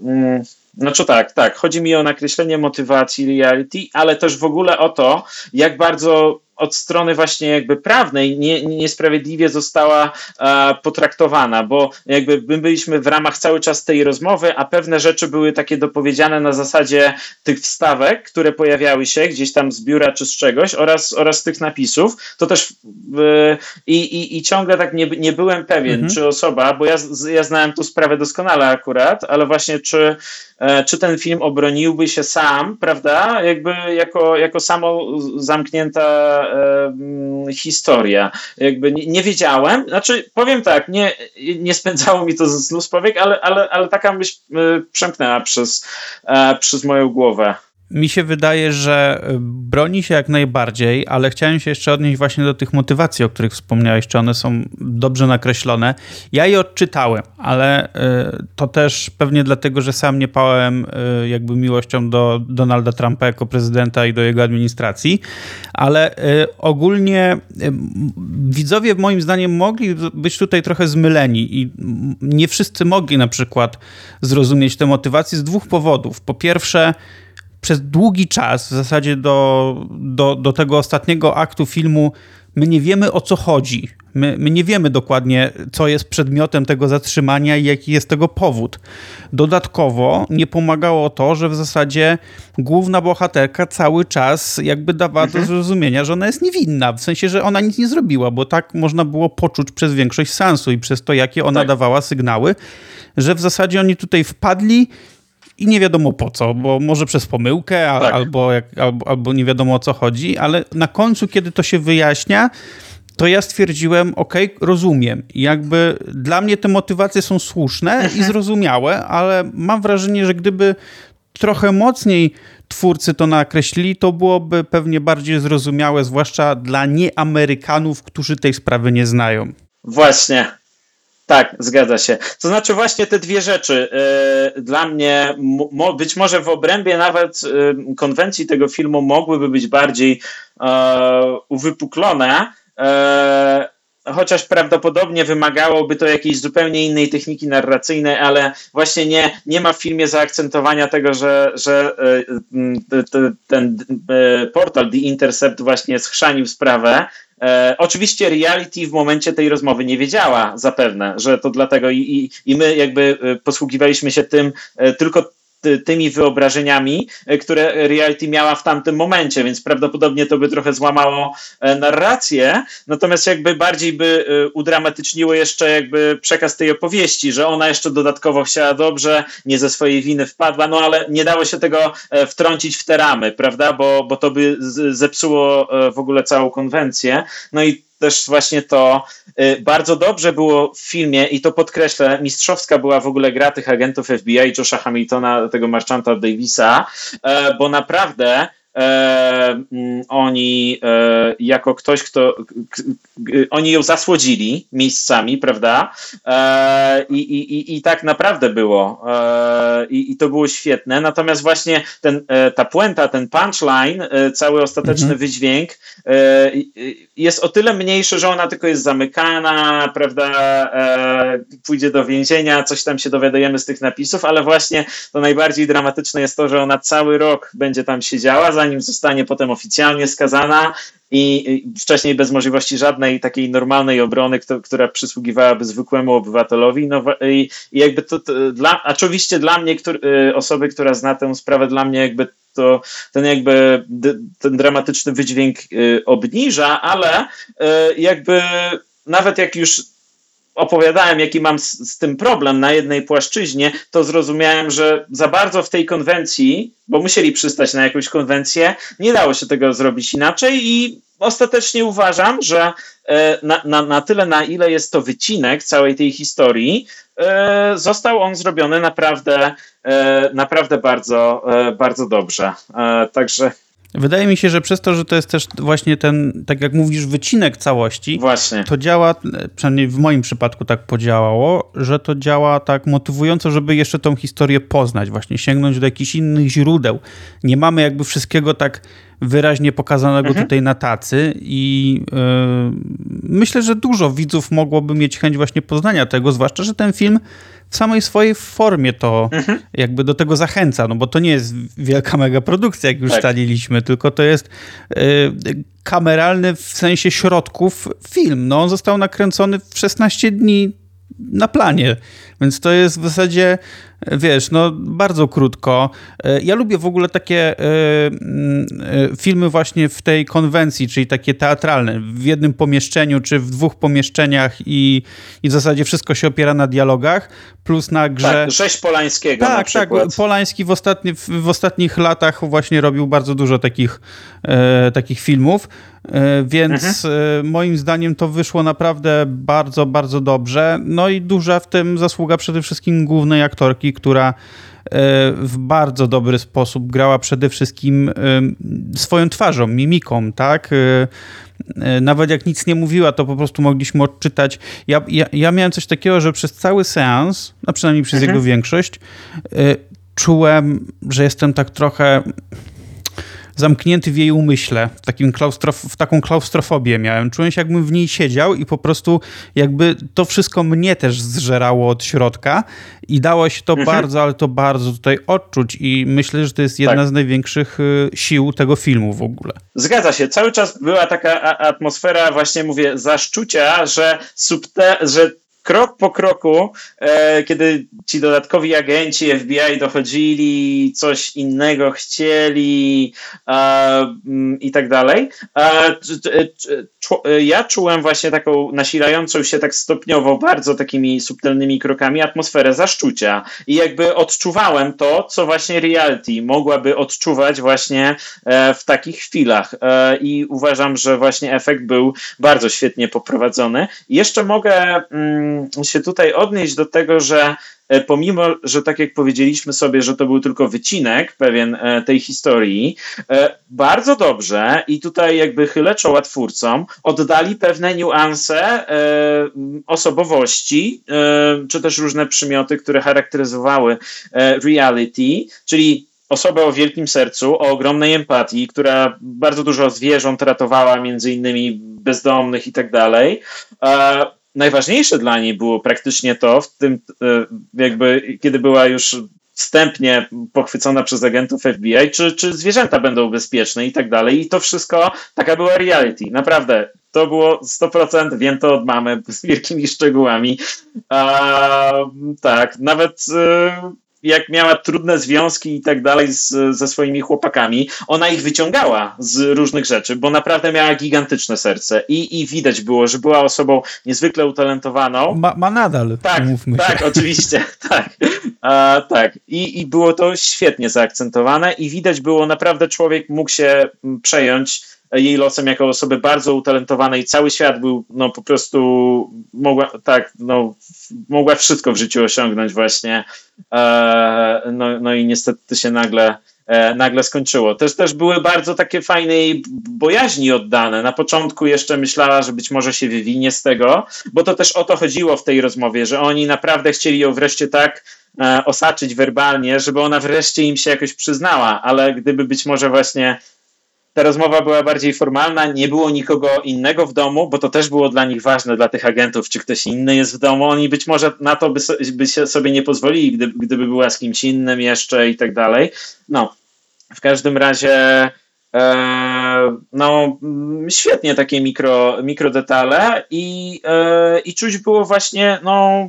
mm, znaczy tak, tak, chodzi mi o nakreślenie motywacji reality, ale też w ogóle o to, jak bardzo od strony właśnie jakby prawnej nie, niesprawiedliwie została e, potraktowana, bo jakby my byliśmy w ramach cały czas tej rozmowy, a pewne rzeczy były takie dopowiedziane na zasadzie tych wstawek, które pojawiały się gdzieś tam z biura czy z czegoś oraz, oraz tych napisów, to też e, i, i, ciągle tak nie, nie byłem pewien, mhm. czy osoba, bo ja, ja znałem tu sprawę doskonale akurat, ale właśnie czy E, czy ten film obroniłby się sam, prawda, jakby jako, jako samo zamknięta historia. Jakby nie, nie, wiedziałem, znaczy powiem tak, nie, nie spędzało mi to z snus powiek, ale, ale, ale taka myśl e, przemknęła przez, e, przez moją głowę. Mi się wydaje, że y, broni się jak najbardziej, ale chciałem się jeszcze odnieść właśnie do tych motywacji, o których wspomniałeś, czy one są dobrze nakreślone. Ja je odczytałem, ale y, to też pewnie dlatego, że sam nie pałem y, jakby miłością do Donalda Trumpa jako prezydenta i do jego administracji, ale ogólnie widzowie moim zdaniem mogli być tutaj trochę zmyleni i nie wszyscy mogli na przykład zrozumieć te motywacje z dwóch powodów. Po pierwsze, przez długi czas, w zasadzie do, do, do tego ostatniego aktu filmu, my nie wiemy o co chodzi. My, my nie wiemy dokładnie, co jest przedmiotem tego zatrzymania i jaki jest tego powód. Dodatkowo nie pomagało to, że w zasadzie główna bohaterka cały czas jakby dawała mhm. do zrozumienia, że ona jest niewinna, w sensie, że ona nic nie zrobiła, bo tak można było poczuć przez większość sensu i przez to, jakie ona tak. dawała sygnały, że w zasadzie oni tutaj wpadli i nie wiadomo po co, bo może przez pomyłkę tak. albo, jak, albo, albo nie wiadomo o co chodzi, ale na końcu, kiedy to się wyjaśnia, to ja stwierdziłem, ok, rozumiem. Jakby dla mnie te motywacje są słuszne i mhm. zrozumiałe, ale mam wrażenie, że gdyby trochę mocniej twórcy to nakreślili, to byłoby pewnie bardziej zrozumiałe, zwłaszcza dla nieamerykanów, którzy tej sprawy nie znają. Właśnie, tak, zgadza się. To znaczy właśnie te dwie rzeczy yy, dla mnie, mo, być może w obrębie nawet yy, konwencji tego filmu mogłyby być bardziej yy, uwypuklone, chociaż prawdopodobnie wymagałoby to jakiejś zupełnie innej techniki narracyjnej, ale właśnie nie, nie ma w filmie zaakcentowania tego, że, że ten portal The Intercept właśnie schrzanił sprawę, E, oczywiście reality w momencie tej rozmowy nie wiedziała zapewne, że to dlatego i, i, i my jakby e, posługiwaliśmy się tym e, tylko tymi wyobrażeniami, e, które reality miała w tamtym momencie, więc prawdopodobnie to by trochę złamało e, narrację, natomiast jakby bardziej by e, udramatyczniło jeszcze jakby przekaz tej opowieści, że ona jeszcze dodatkowo chciała dobrze, nie ze swojej winy wpadła, no ale nie dało się tego wtrącić w te ramy, prawda, bo, bo to by zepsuło w ogóle całą konwencję, no i też właśnie to y, bardzo dobrze było w filmie i to podkreślę, mistrzowska była w ogóle gra tych agentów FBI, Josha Hamiltona, tego Marchanta Davisa, e, bo naprawdę oni e, jako ktoś, kto oni ją zasłodzili miejscami, prawda? E, i, i, I tak naprawdę było. E, i, I to było świetne. Natomiast właśnie ten, e, ta puenta, ten punchline, e, cały ostateczny mhm. wydźwięk jest o tyle mniejszy, że ona tylko jest zamykana, prawda? pójdzie do więzienia, coś tam się dowiadujemy z tych napisów, ale właśnie to najbardziej dramatyczne jest to, że ona cały rok będzie tam siedziała, zanim zostanie potem oficjalnie skazana i wcześniej bez możliwości żadnej takiej normalnej obrony, która przysługiwałaby zwykłemu obywatelowi. No i, jakby to, to dla, oczywiście dla mnie, który, y, osoby, która zna tę sprawę, dla mnie jakby to ten jakby ten dramatyczny wydźwięk y, obniża, ale y, jakby nawet jak już opowiadałem, jaki mam z, z, tym problem na jednej płaszczyźnie, to zrozumiałem, że za bardzo w tej konwencji, bo musieli przystać na jakąś konwencję, nie dało się tego zrobić inaczej i ostatecznie uważam, że e, na, na, na tyle, na ile jest to wycinek całej tej historii, e, został on zrobiony naprawdę, e, naprawdę bardzo, bardzo dobrze. Także Wydaje mi się, że przez to, że to jest też właśnie ten, tak jak mówisz, wycinek całości, właśnie. to działa, przynajmniej w moim przypadku tak podziałało, że to działa tak motywująco, żeby jeszcze tą historię poznać, właśnie sięgnąć do jakichś innych źródeł. Nie mamy jakby wszystkiego tak wyraźnie pokazanego mhm. tutaj na tacy i yy, myślę, że dużo widzów mogłoby mieć chęć właśnie poznania tego, zwłaszcza, że ten film w samej swojej formie to mhm. jakby do tego zachęca, no bo to nie jest wielka mega produkcja, jak już tak. staliliśmy, tylko to jest yy, kameralny w sensie środków film. No on został nakręcony w 16 dni na planie, więc to jest w zasadzie Wiesz, no bardzo krótko. E, ja lubię w ogóle takie e, e, filmy właśnie w tej konwencji, czyli takie teatralne, w jednym pomieszczeniu czy w dwóch pomieszczeniach i, i w zasadzie wszystko się opiera na dialogach, plus na grze... Tak, rzeź Polańskiego Tak, tak. Polański w, ostatni, w ostatnich latach właśnie robił bardzo dużo takich, takich filmów, więc mhm. moim zdaniem to wyszło naprawdę bardzo, bardzo dobrze. No i duża w tym zasługa przede wszystkim głównej aktorki, która e, w bardzo dobry sposób grała przede wszystkim e, swoją twarzą, mimiką, tak? E, nawet jak nic nie mówiła, to po prostu mogliśmy odczytać. Ja, ja, ja miałem coś takiego, że przez cały seans, a przynajmniej przez mhm. jego większość, czułem, że jestem tak trochę zamknięty w jej umyśle, w, takim klaustrof, w taką klaustrofobię miałem. Czułem się, jakbym w niej siedział i po prostu jakby to wszystko mnie też zżerało od środka i dało się to mhm. bardzo, ale to bardzo tutaj odczuć i myślę, że to jest jedna tak. z największych y, sił tego filmu w ogóle. Zgadza się. Cały czas była taka atmosfera, właśnie mówię, zaszczucia, że, subte, że krok po kroku, e, kiedy ci dodatkowi agenci FBI dochodzili, coś innego chcieli mm, i tak dalej, e, ja czułem właśnie taką nasilającą się tak stopniowo, bardzo takimi subtelnymi krokami atmosferę zaszczucia. I jakby odczuwałem to, co właśnie reality mogłaby odczuwać właśnie e, w takich chwilach. I uważam, że właśnie efekt był bardzo świetnie poprowadzony. Jeszcze mogę mm, się tutaj odnieść do tego, że E, pomimo, że tak jak powiedzieliśmy sobie, że to był tylko wycinek pewien e, tej historii, e, bardzo dobrze i tutaj jakby chylę czoła twórcom, oddali pewne niuanse osobowości, czy też różne przymioty, które charakteryzowały reality, czyli osobę o wielkim sercu, o ogromnej empatii, która bardzo dużo zwierząt ratowała, między innymi bezdomnych i tak dalej najważniejsze dla niej było praktycznie to, w tym e, jakby, kiedy była już wstępnie pochwycona przez agentów FBI, czy, czy zwierzęta będą bezpieczne i tak dalej. I to wszystko, taka była reality. Naprawdę, to było 100%, wiem to od mamy z wielkimi szczegółami. A, tak, nawet e, jak miała trudne związki i tak dalej z, ze swoimi chłopakami, ona ich wyciągała z różnych rzeczy, bo naprawdę miała gigantyczne serce i, i widać było, że była osobą niezwykle utalentowaną. Ma, ma nadal, tak, tak, oczywiście, tak. A, tak. I, I było to świetnie zaakcentowane i widać było, naprawdę człowiek mógł się przejąć jej losem jako osoby bardzo utalentowanej. Cały świat był, no po prostu mogła, tak, no, mogła wszystko w życiu osiągnąć właśnie. E, no, no i niestety się nagle e, nagle skończyło. Też, też były bardzo takie fajnej bojaźni oddane. Na początku jeszcze myślała, że być może się wywinie z tego, bo to też o to chodziło w tej rozmowie, że oni naprawdę chcieli ją wreszcie tak e, osaczyć werbalnie, żeby ona wreszcie im się jakoś przyznała, ale gdyby być może właśnie ta rozmowa była bardziej formalna, nie było nikogo innego w domu, bo to też było dla nich ważne, dla tych agentów, czy ktoś inny jest w domu. Oni być może na to by, so, by sobie nie pozwolili, gdyby, gdyby była z kimś innym jeszcze i tak dalej. No, w każdym razie e, no, świetnie takie mikro, mikro detale i, i czuć było właśnie, no,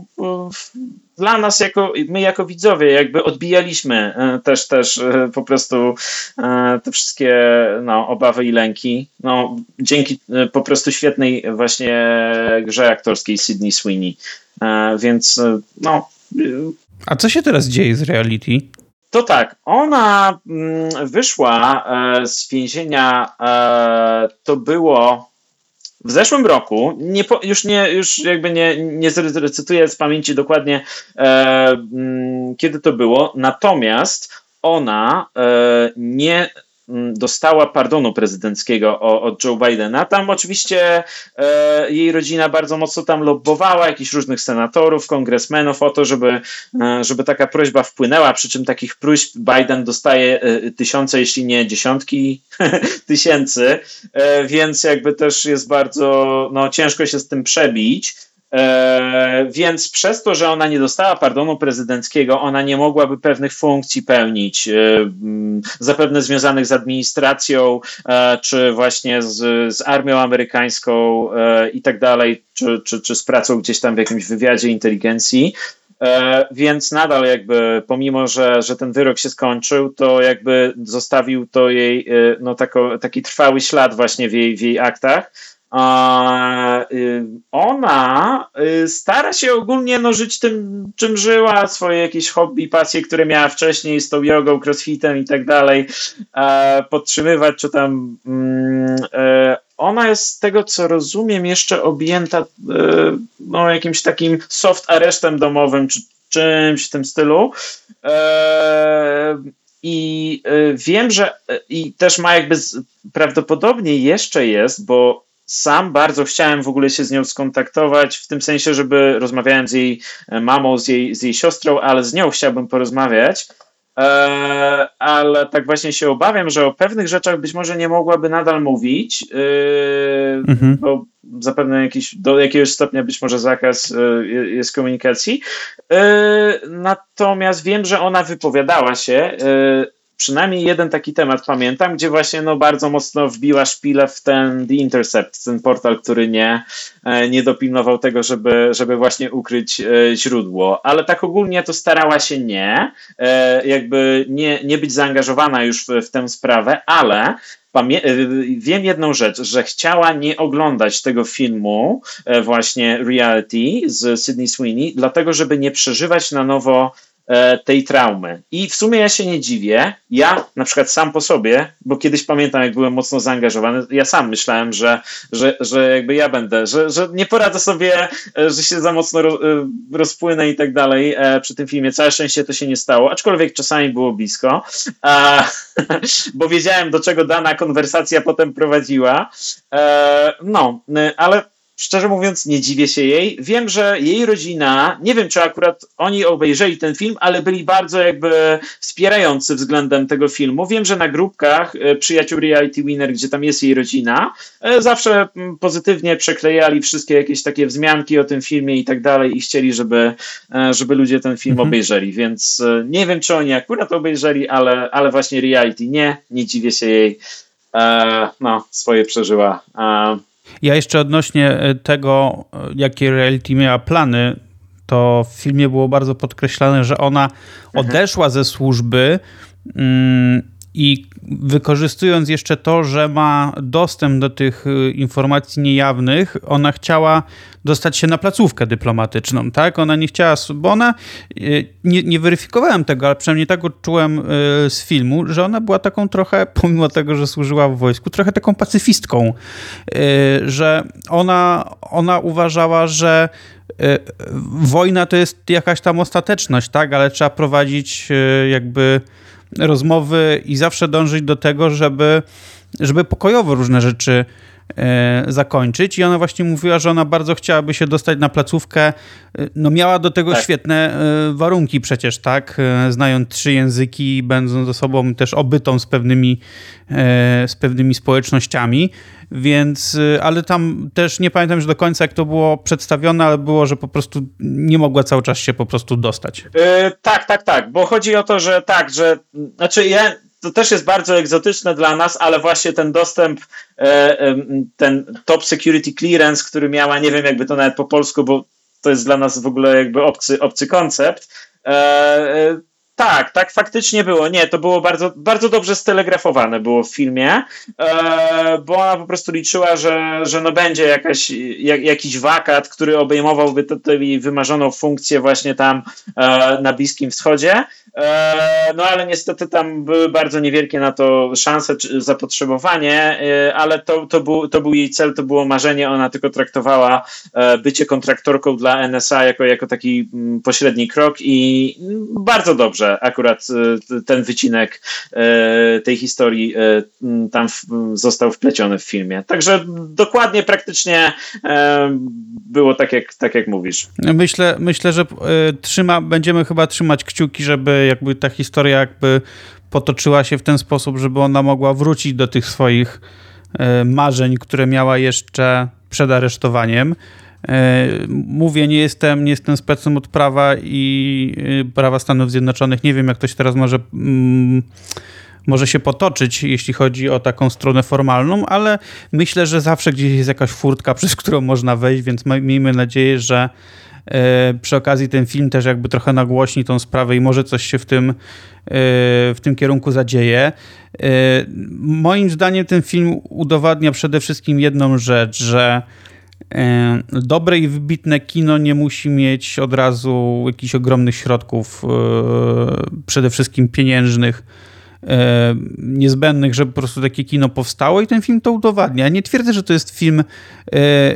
dla nas, jako, my jako widzowie, jakby odbijaliśmy też, też po prostu te wszystkie no, obawy i lęki. No, dzięki po prostu świetnej właśnie grze aktorskiej Sydney Sweeney. Więc no. A co się teraz dzieje z reality? To tak, ona mm, wyszła e, z więzienia, e, to było w zeszłym roku, nie już, nie, już jakby nie, nie zrecytuję z pamięci dokładnie, e, mm, kiedy to było, natomiast ona nie Mm, dostała pardonu prezydenckiego od Joe Bidena. Tam oczywiście e, jej rodzina bardzo mocno tam lobbowała, jakichś różnych senatorów, kongresmenów o to, żeby, e, żeby taka prośba wpłynęła, przy czym takich próśb Biden dostaje e, tysiące, jeśli nie dziesiątki tysięcy, więc jakby też jest bardzo no, ciężko się z tym przebić. E, więc przez to, że ona nie dostała pardonu prezydenckiego, ona nie mogłaby pewnych funkcji pełnić, e, zapewne związanych z administracją, e, czy właśnie z, z armią amerykańską i tak dalej, czy, czy, czy z pracą gdzieś tam w jakimś wywiadzie inteligencji. Więc nadal jakby, pomimo, że, że ten wyrok się skończył, to jakby zostawił to jej no, tako, taki trwały ślad właśnie w jej, w jej aktach. Y, ona y, stara się ogólnie no, żyć tym, czym żyła, swoje jakieś hobby, pasje, które miała wcześniej z tą jogą, crossfitem i tak dalej, podtrzymywać, czy tam mm, e, ona jest z tego, co rozumiem, jeszcze objęta e, no, jakimś takim soft aresztem domowym, czy czymś w tym stylu. E, I wiem, że i też ma jakby prawdopodobnie jeszcze jest, bo sam bardzo chciałem w ogóle się z nią skontaktować, w tym sensie, żeby rozmawiałem z jej e, mamą, z jej, z jej siostrą, ale z nią chciałbym porozmawiać. E, ale tak właśnie się obawiam, że o pewnych rzeczach być może nie mogłaby nadal mówić, e, mhm. bo zapewne jakiś, do jakiegoś stopnia być może zakaz jest komunikacji. Natomiast wiem, że ona wypowiadała się przynajmniej jeden taki temat pamiętam, gdzie właśnie no bardzo mocno wbiła szpilę w ten The Intercept, ten portal, który nie, e, nie dopilnował tego, żeby, żeby właśnie ukryć e, źródło. Ale tak ogólnie to starała się nie, e, jakby nie, nie być zaangażowana już w, w tę sprawę, ale wiem jedną rzecz, że chciała nie oglądać tego filmu, właśnie reality z Sydney Sweeney, dlatego żeby nie przeżywać na nowo tej traumy. I w sumie ja się nie dziwię. Ja na przykład sam po sobie, bo kiedyś pamiętam, jak byłem mocno zaangażowany, ja sam myślałem, że, że, że jakby ja będę, że, że nie poradzę sobie, e, że się za mocno e, rozpłynę i tak dalej przy tym filmie. Całe szczęście to się nie stało, aczkolwiek czasami było blisko, bo wiedziałem, do czego dana konwersacja potem prowadziła. No, ale szczerze mówiąc, nie dziwię się jej. Wiem, że jej rodzina, nie wiem, czy akurat oni obejrzeli ten film, ale byli bardzo jakby wspierający względem tego filmu. Wiem, że na grupkach e, przyjaciół Reality Winner, gdzie tam jest jej rodzina, e, zawsze mm, pozytywnie przeklejali wszystkie jakieś takie wzmianki o tym filmie i tak dalej i chcieli, żeby, e, żeby ludzie ten film mhm. obejrzeli, więc nie wiem, czy oni akurat obejrzeli, ale, ale właśnie Reality nie, nie dziwię się jej. No, swoje przeżyła. Ja jeszcze odnośnie e, tego, e, jakie reality miała plany, to w filmie było bardzo podkreślane, że ona mhm. odeszła ze służby mm, i wykorzystując jeszcze to, że ma dostęp do tych y, informacji niejawnych, ona chciała dostać się na placówkę dyplomatyczną, tak? Ona nie chciała, bo ona, y, nie, nie weryfikowałem tego, ale przynajmniej tak odczułem y, z filmu, że ona była taką trochę, pomimo tego, że służyła w wojsku, trochę taką pacyfistką, że ona, ona uważała, że wojna to jest jakaś tam ostateczność, tak? Ale trzeba prowadzić jakby rozmowy i zawsze dążyć do tego, żeby, żeby pokojowo różne rzeczy zakończyć i ona właśnie mówiła, że ona bardzo chciałaby się dostać na placówkę. E, no miała do tego tak. świetne e, warunki przecież, tak? Znając trzy języki, będąc osobą też obytą z pewnymi, z pewnymi społecznościami, więc, ale tam też nie pamiętam już do końca, jak to było przedstawione, ale było, że po prostu nie mogła cały czas się po prostu dostać. Yy, tak, tak, tak, bo chodzi o to, że tak, że znaczy ja to też jest bardzo egzotyczne dla nas, ale właśnie ten dostęp, ten top security clearance, który miała, nie wiem jakby to nawet po polsku, bo to jest dla nas w ogóle jakby obcy, obcy koncept, tak, tak faktycznie było. Nie, to było bardzo, bardzo dobrze stelegrafowane było w filmie, e, bo ona po prostu liczyła, że, że no będzie jakaś, jak, jakiś wakat, który obejmowałby tę wymarzoną funkcję właśnie tam e, na Bliskim Wschodzie. E, no ale niestety tam były bardzo niewielkie na to szanse czy zapotrzebowanie, ale to, to, był, to był jej cel, to było marzenie. Ona tylko traktowała bycie kontraktorką dla NSA jako, jako taki mm, pośredni krok i bardzo dobrze że akurat e, ten wycinek e, tej historii e, tam został wpleciony w filmie. Także dokładnie praktycznie było tak jak, tak jak mówisz. Myślę, myślę że trzyma, będziemy chyba trzymać kciuki, żeby jakby ta historia jakby potoczyła się w ten sposób, żeby ona mogła wrócić do tych swoich marzeń, które miała jeszcze przed aresztowaniem. E, mówię, nie jestem, nie jestem specem od prawa i y, prawa Stanów Zjednoczonych. Nie wiem, jak to się teraz może, mm, może się potoczyć, jeśli chodzi o taką stronę formalną, ale myślę, że zawsze gdzieś jest jakaś furtka, przez którą można wejść, więc miejmy nadzieję, że e, przy okazji ten film też jakby trochę nagłośni tą sprawę i może coś się w tym, e, w tym kierunku zadzieje. Moim zdaniem ten film udowadnia przede wszystkim jedną rzecz, że dobre i wybitne kino nie musi mieć od razu jakichś ogromnych środków, e, przede wszystkim pieniężnych, e, niezbędnych, żeby po prostu takie kino powstało i ten film to udowadnia. Nie twierdzę, że to jest film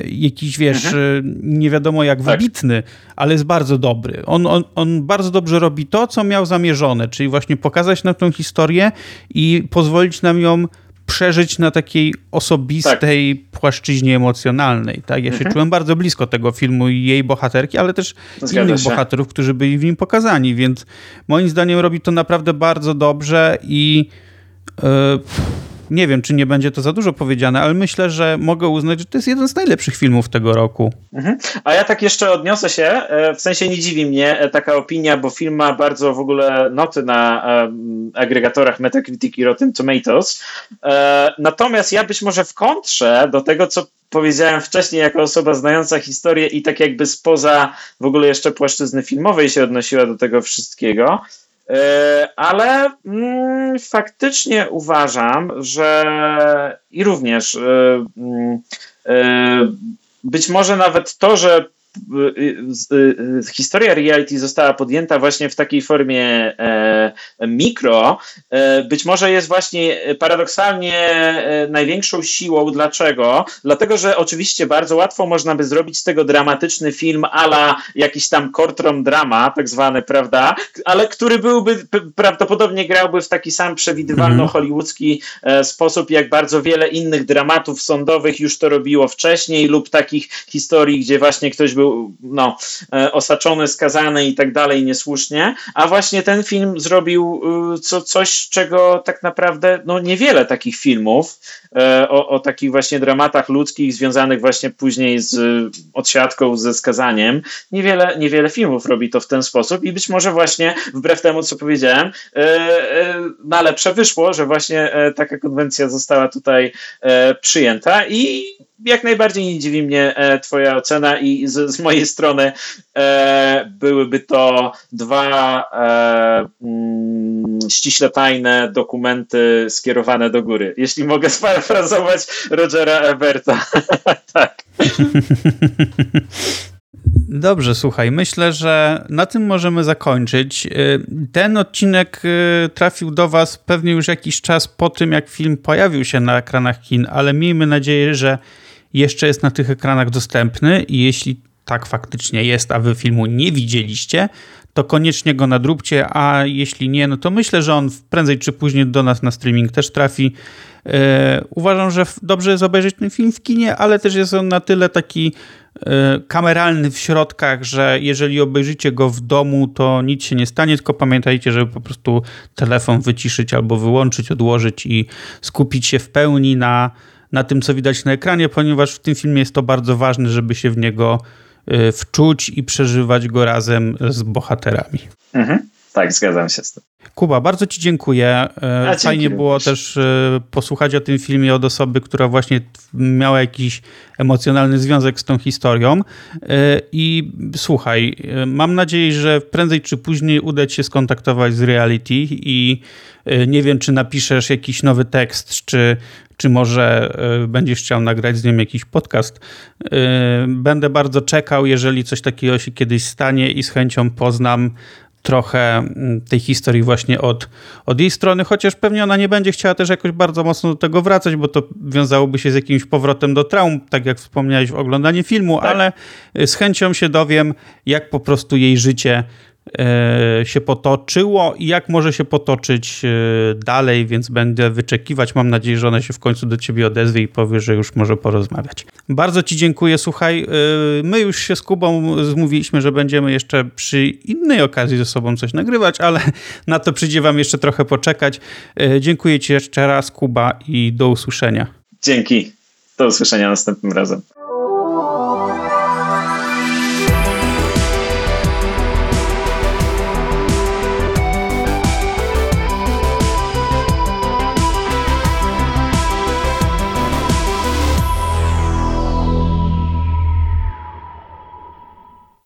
jakiś, wiesz, mhm. nie wiadomo jak tak. wybitny, ale jest bardzo dobry. On, on, on bardzo dobrze robi to, co miał zamierzone, czyli właśnie pokazać nam tą historię i pozwolić nam ją przeżyć na takiej osobistej tak. płaszczyźnie emocjonalnej. Tak? Ja mhm. się czułem bardzo blisko tego filmu i jej bohaterki, ale też Zgadza innych się. bohaterów, którzy byli w nim pokazani, więc moim zdaniem robi to naprawdę bardzo dobrze i yy, nie wiem, czy nie będzie to za dużo powiedziane, ale myślę, że mogę uznać, że to jest jeden z najlepszych filmów tego roku. Mhm. A ja tak jeszcze odniosę się, e, w sensie nie dziwi mnie e, taka opinia, bo film ma bardzo w ogóle noty na agregatorach Metacritic i Rotten Tomatoes. E, natomiast ja być może w kontrze do tego, co powiedziałem wcześniej, jako osoba znająca historię i tak jakby spoza w ogóle jeszcze płaszczyzny filmowej się odnosiła do tego wszystkiego, E, ale mm, faktycznie uważam, że i również e, mm, e, być może nawet to, że historia reality została podjęta właśnie w takiej formie e, mikro, e, być może jest właśnie paradoksalnie e, największą siłą. Dlaczego? Dlatego, że oczywiście bardzo łatwo można by zrobić z tego dramatyczny film ala jakiś tam courtroom drama, tak zwany, prawda? Ale który byłby, prawdopodobnie grałby w taki sam przewidywalno-hollywoodzki sposób, jak bardzo wiele innych dramatów sądowych już to robiło wcześniej lub takich historii, gdzie właśnie ktoś był no, e, osaczony, skazany i tak dalej niesłusznie, a właśnie ten film zrobił y, co, coś, czego tak naprawdę no, niewiele takich filmów e, o, o takich właśnie dramatach ludzkich związanych właśnie później z odsiadką, ze skazaniem. Niewiele, niewiele filmów robi to w ten sposób i być może właśnie wbrew temu, co powiedziałem, e, na lepsze wyszło, że właśnie taka konwencja została tutaj przyjęta i jak najbardziej nie dziwi mnie e, Twoja ocena i z, z mojej strony e, byłyby to dwa e, mm, ściśle tajne dokumenty skierowane do góry. Jeśli mogę sparafrazować Rogera Eberta. tak. Dobrze, słuchaj, myślę, że na tym możemy zakończyć. Y, ten odcinek y, trafił do Was pewnie już jakiś czas po tym, jak film pojawił się na ekranach kin, ale miejmy nadzieję, że jeszcze jest na tych ekranach dostępny i jeśli tak faktycznie jest, a wy filmu nie widzieliście, to koniecznie go nadróbcie, a jeśli nie, no to myślę, że on prędzej czy później do nas na streaming też trafi. Yy, uważam, że dobrze jest obejrzeć ten film w kinie, ale też jest on na tyle taki yy, kameralny w środkach, że jeżeli obejrzycie go w domu, to nic się nie stanie, tylko pamiętajcie, żeby po prostu telefon wyciszyć albo wyłączyć, odłożyć i skupić się w pełni na na tym, co widać na ekranie, ponieważ w tym filmie jest to bardzo ważne, żeby się w niego y, wczuć i przeżywać go razem z bohaterami. Mhm. Tak, zgadzam się z tym. Kuba, bardzo Ci dziękuję. A, Fajnie było również. też posłuchać o tym filmie od osoby, która właśnie miała jakiś emocjonalny związek z tą historią. I słuchaj, mam nadzieję, że prędzej czy później uda Ci się skontaktować z Reality i nie wiem, czy napiszesz jakiś nowy tekst, czy czy może e, będziesz chciał nagrać z nim jakiś podcast. E, będę bardzo czekał, jeżeli coś takiego się kiedyś stanie i z chęcią poznam trochę mm, tej historii właśnie od, od jej strony, chociaż pewnie ona nie będzie chciała też jakoś bardzo mocno do tego wracać, bo to wiązałoby się z jakimś powrotem do traum, tak jak wspomniałeś w oglądaniu filmu, tak. ale z chęcią się dowiem, jak po prostu jej życie się potoczyło i jak może się potoczyć e, dalej, więc będę wyczekiwać. Mam nadzieję, że ona się w końcu do ciebie odezwie i powie, że już może porozmawiać. Bardzo ci dziękuję. Słuchaj, e, my już się z Kubą zmówiliśmy, że będziemy jeszcze przy innej okazji ze sobą coś nagrywać, ale na to przyjdzie wam jeszcze trochę poczekać. Dziękuję ci jeszcze raz, Kuba, i do usłyszenia. Dzięki. Do usłyszenia następnym razem.